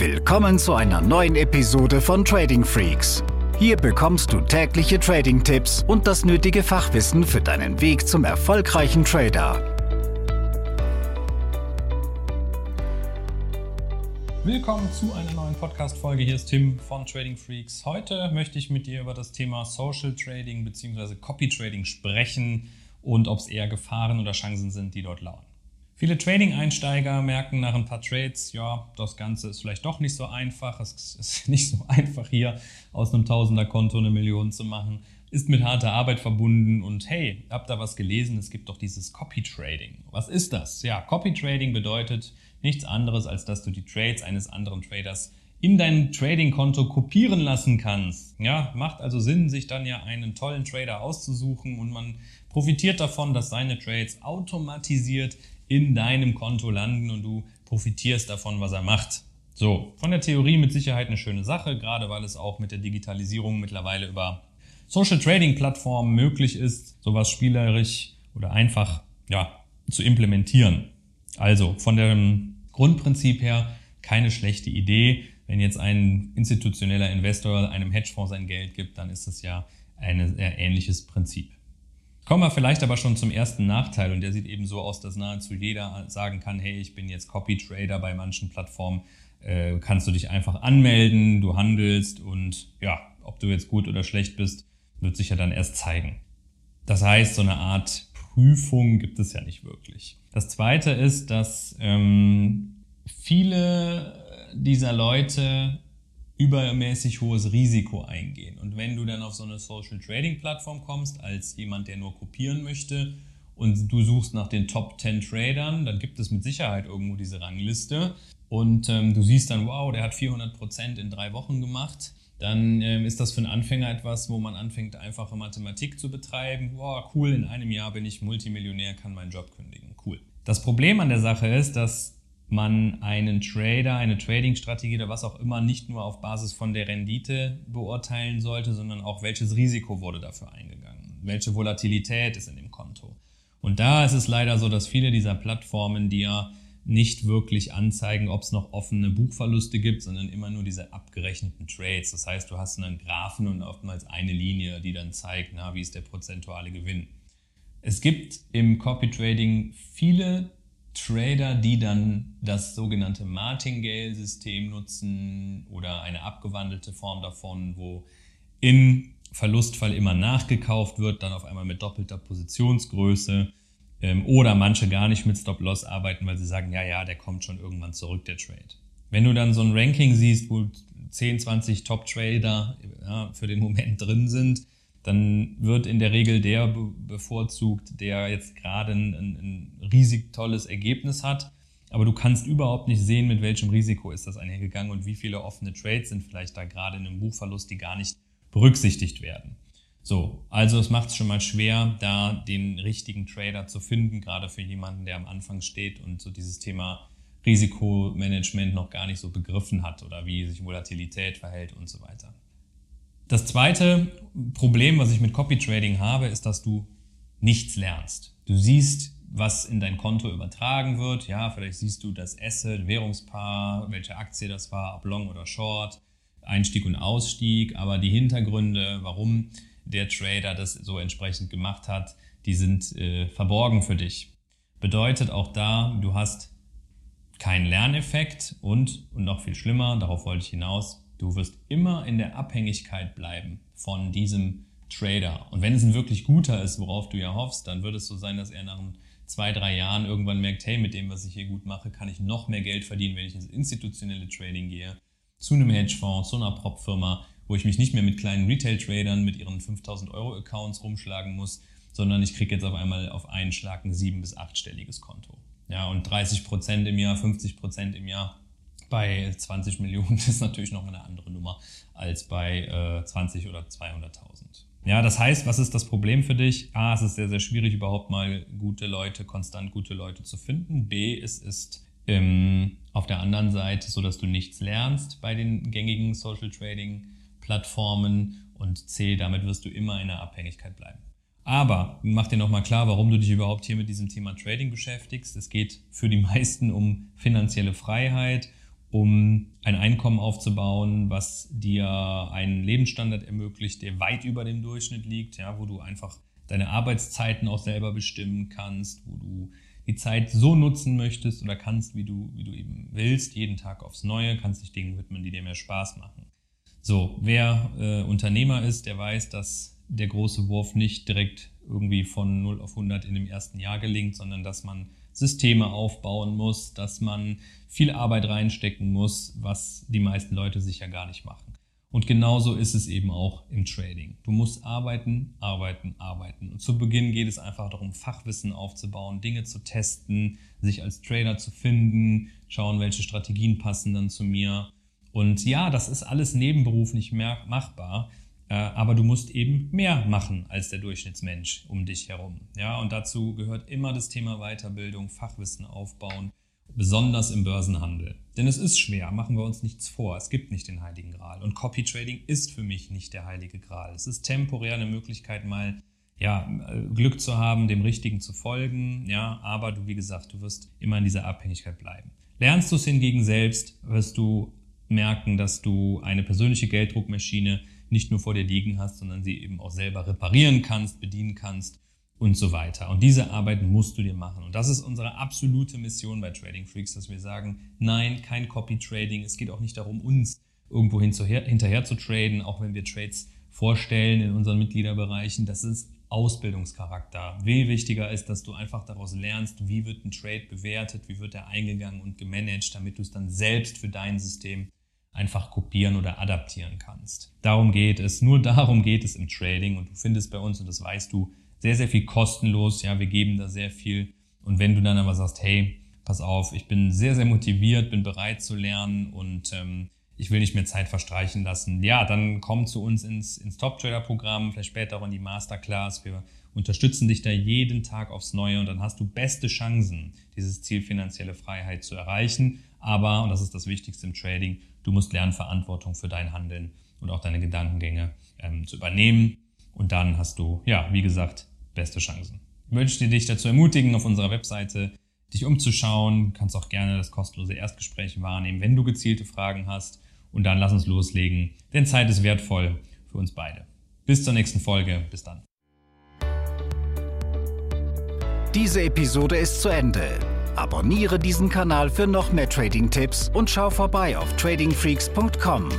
Willkommen zu einer neuen Episode von Trading Freaks. Hier bekommst du tägliche Trading-Tipps und das nötige Fachwissen für deinen Weg zum erfolgreichen Trader. Willkommen zu einer neuen Podcast-Folge. Hier ist Tim von Trading Freaks. Heute möchte ich mit dir über das Thema Social Trading bzw. Copy Trading sprechen und ob es eher Gefahren oder Chancen sind, die dort lauern. Viele Trading-Einsteiger merken nach ein paar Trades, ja, das Ganze ist vielleicht doch nicht so einfach. Es ist nicht so einfach hier aus einem Tausender-Konto eine Million zu machen. Ist mit harter Arbeit verbunden und hey, habt da was gelesen? Es gibt doch dieses Copy-Trading. Was ist das? Ja, Copy-Trading bedeutet nichts anderes, als dass du die Trades eines anderen Traders in dein Trading-Konto kopieren lassen kannst. Ja, macht also Sinn, sich dann ja einen tollen Trader auszusuchen und man profitiert davon, dass seine Trades automatisiert in deinem Konto landen und du profitierst davon, was er macht. So, von der Theorie mit Sicherheit eine schöne Sache, gerade weil es auch mit der Digitalisierung mittlerweile über Social Trading Plattformen möglich ist, sowas spielerisch oder einfach ja, zu implementieren. Also von dem Grundprinzip her keine schlechte Idee. Wenn jetzt ein institutioneller Investor einem Hedgefonds sein Geld gibt, dann ist das ja ein ähnliches Prinzip. Kommen wir vielleicht aber schon zum ersten Nachteil und der sieht eben so aus, dass nahezu jeder sagen kann, hey, ich bin jetzt Copy Trader bei manchen Plattformen, äh, kannst du dich einfach anmelden, du handelst und ja, ob du jetzt gut oder schlecht bist, wird sich ja dann erst zeigen. Das heißt, so eine Art Prüfung gibt es ja nicht wirklich. Das zweite ist, dass ähm, viele dieser Leute übermäßig hohes Risiko eingehen. Und wenn du dann auf so eine Social Trading Plattform kommst, als jemand, der nur kopieren möchte, und du suchst nach den Top 10 Tradern, dann gibt es mit Sicherheit irgendwo diese Rangliste. Und ähm, du siehst dann, wow, der hat 400 Prozent in drei Wochen gemacht. Dann ähm, ist das für einen Anfänger etwas, wo man anfängt, einfache Mathematik zu betreiben. Wow, cool, in einem Jahr bin ich Multimillionär, kann meinen Job kündigen. Cool. Das Problem an der Sache ist, dass man einen Trader, eine Trading-Strategie oder was auch immer nicht nur auf Basis von der Rendite beurteilen sollte, sondern auch welches Risiko wurde dafür eingegangen, welche Volatilität ist in dem Konto. Und da ist es leider so, dass viele dieser Plattformen, die ja nicht wirklich anzeigen, ob es noch offene Buchverluste gibt, sondern immer nur diese abgerechneten Trades. Das heißt, du hast einen Graphen und oftmals eine Linie, die dann zeigt, na, wie ist der prozentuale Gewinn. Es gibt im Copy Trading viele Trader, die dann das sogenannte Martingale-System nutzen oder eine abgewandelte Form davon, wo im Verlustfall immer nachgekauft wird, dann auf einmal mit doppelter Positionsgröße ähm, oder manche gar nicht mit Stop-Loss arbeiten, weil sie sagen, ja, ja, der kommt schon irgendwann zurück, der Trade. Wenn du dann so ein Ranking siehst, wo 10, 20 Top-Trader ja, für den Moment drin sind, dann wird in der Regel der bevorzugt, der jetzt gerade ein, ein, ein riesig tolles Ergebnis hat. Aber du kannst überhaupt nicht sehen, mit welchem Risiko ist das einhergegangen und wie viele offene Trades sind vielleicht da gerade in einem Buchverlust, die gar nicht berücksichtigt werden. So, also es macht es schon mal schwer, da den richtigen Trader zu finden, gerade für jemanden, der am Anfang steht und so dieses Thema Risikomanagement noch gar nicht so begriffen hat oder wie sich Volatilität verhält und so weiter. Das zweite Problem, was ich mit Copy Trading habe, ist, dass du nichts lernst. Du siehst, was in dein Konto übertragen wird. Ja, vielleicht siehst du das Asset, Währungspaar, welche Aktie das war, ob Long oder Short, Einstieg und Ausstieg, aber die Hintergründe, warum der Trader das so entsprechend gemacht hat, die sind äh, verborgen für dich. Bedeutet auch da, du hast keinen Lerneffekt und, und noch viel schlimmer, darauf wollte ich hinaus, Du wirst immer in der Abhängigkeit bleiben von diesem Trader. Und wenn es ein wirklich guter ist, worauf du ja hoffst, dann wird es so sein, dass er nach zwei, drei Jahren irgendwann merkt, hey, mit dem, was ich hier gut mache, kann ich noch mehr Geld verdienen, wenn ich ins institutionelle Trading gehe, zu einem Hedgefonds, zu einer Prop-Firma, wo ich mich nicht mehr mit kleinen Retail-Tradern mit ihren 5000 Euro Accounts rumschlagen muss, sondern ich kriege jetzt auf einmal auf einen Schlag ein sieben- bis achtstelliges Konto. Ja, und 30 Prozent im Jahr, 50 Prozent im Jahr bei 20 Millionen ist natürlich noch eine andere Nummer als bei äh, 20 oder 200.000. Ja, das heißt, was ist das Problem für dich? A, es ist sehr, sehr schwierig, überhaupt mal gute Leute, konstant gute Leute zu finden. B, es ist ähm, auf der anderen Seite so, dass du nichts lernst bei den gängigen Social Trading Plattformen. Und C, damit wirst du immer in der Abhängigkeit bleiben. Aber mach dir nochmal klar, warum du dich überhaupt hier mit diesem Thema Trading beschäftigst. Es geht für die meisten um finanzielle Freiheit um ein Einkommen aufzubauen, was dir einen Lebensstandard ermöglicht, der weit über dem Durchschnitt liegt, ja, wo du einfach deine Arbeitszeiten auch selber bestimmen kannst, wo du die Zeit so nutzen möchtest oder kannst, wie du, wie du eben willst, jeden Tag aufs Neue, kannst dich Dingen widmen, die dir mehr Spaß machen. So, wer äh, Unternehmer ist, der weiß, dass der große Wurf nicht direkt irgendwie von 0 auf 100 in dem ersten Jahr gelingt, sondern dass man Systeme aufbauen muss, dass man viel Arbeit reinstecken muss, was die meisten Leute sicher gar nicht machen. Und genauso ist es eben auch im Trading. Du musst arbeiten, arbeiten, arbeiten. Und zu Beginn geht es einfach darum, Fachwissen aufzubauen, Dinge zu testen, sich als Trader zu finden, schauen, welche Strategien passen dann zu mir. Und ja, das ist alles nebenberuflich machbar. Äh, aber du musst eben mehr machen als der Durchschnittsmensch um dich herum. Ja, und dazu gehört immer das Thema Weiterbildung, Fachwissen aufbauen, besonders im Börsenhandel. Denn es ist schwer, machen wir uns nichts vor. Es gibt nicht den heiligen Gral. Und Copy Trading ist für mich nicht der heilige Gral. Es ist temporär eine Möglichkeit, mal ja, Glück zu haben, dem Richtigen zu folgen. Ja, aber du, wie gesagt, du wirst immer in dieser Abhängigkeit bleiben. Lernst du es hingegen selbst, wirst du merken, dass du eine persönliche Gelddruckmaschine nicht nur vor dir liegen hast, sondern sie eben auch selber reparieren kannst, bedienen kannst und so weiter. Und diese Arbeit musst du dir machen. Und das ist unsere absolute Mission bei Trading Freaks, dass wir sagen, nein, kein Copy Trading. Es geht auch nicht darum, uns irgendwo hinterher, zu traden, auch wenn wir Trades vorstellen in unseren Mitgliederbereichen. Das ist Ausbildungscharakter. Viel wichtiger ist, dass du einfach daraus lernst, wie wird ein Trade bewertet, wie wird er eingegangen und gemanagt, damit du es dann selbst für dein System einfach kopieren oder adaptieren kannst. Darum geht es, nur darum geht es im Trading und du findest bei uns, und das weißt du, sehr, sehr viel kostenlos. Ja, wir geben da sehr viel. Und wenn du dann aber sagst, hey, pass auf, ich bin sehr, sehr motiviert, bin bereit zu lernen und ähm, ich will nicht mehr Zeit verstreichen lassen, ja, dann komm zu uns ins, ins Top-Trader-Programm, vielleicht später auch in die Masterclass. Wir unterstützen dich da jeden Tag aufs Neue und dann hast du beste Chancen, dieses Ziel finanzielle Freiheit zu erreichen. Aber, und das ist das Wichtigste im Trading, Du musst lernen, Verantwortung für dein Handeln und auch deine Gedankengänge ähm, zu übernehmen. Und dann hast du, ja, wie gesagt, beste Chancen. Ich möchte dich dazu ermutigen, auf unserer Webseite dich umzuschauen. Du kannst auch gerne das kostenlose Erstgespräch wahrnehmen, wenn du gezielte Fragen hast. Und dann lass uns loslegen, denn Zeit ist wertvoll für uns beide. Bis zur nächsten Folge. Bis dann. Diese Episode ist zu Ende. Abonniere diesen Kanal für noch mehr Trading-Tipps und schau vorbei auf tradingfreaks.com.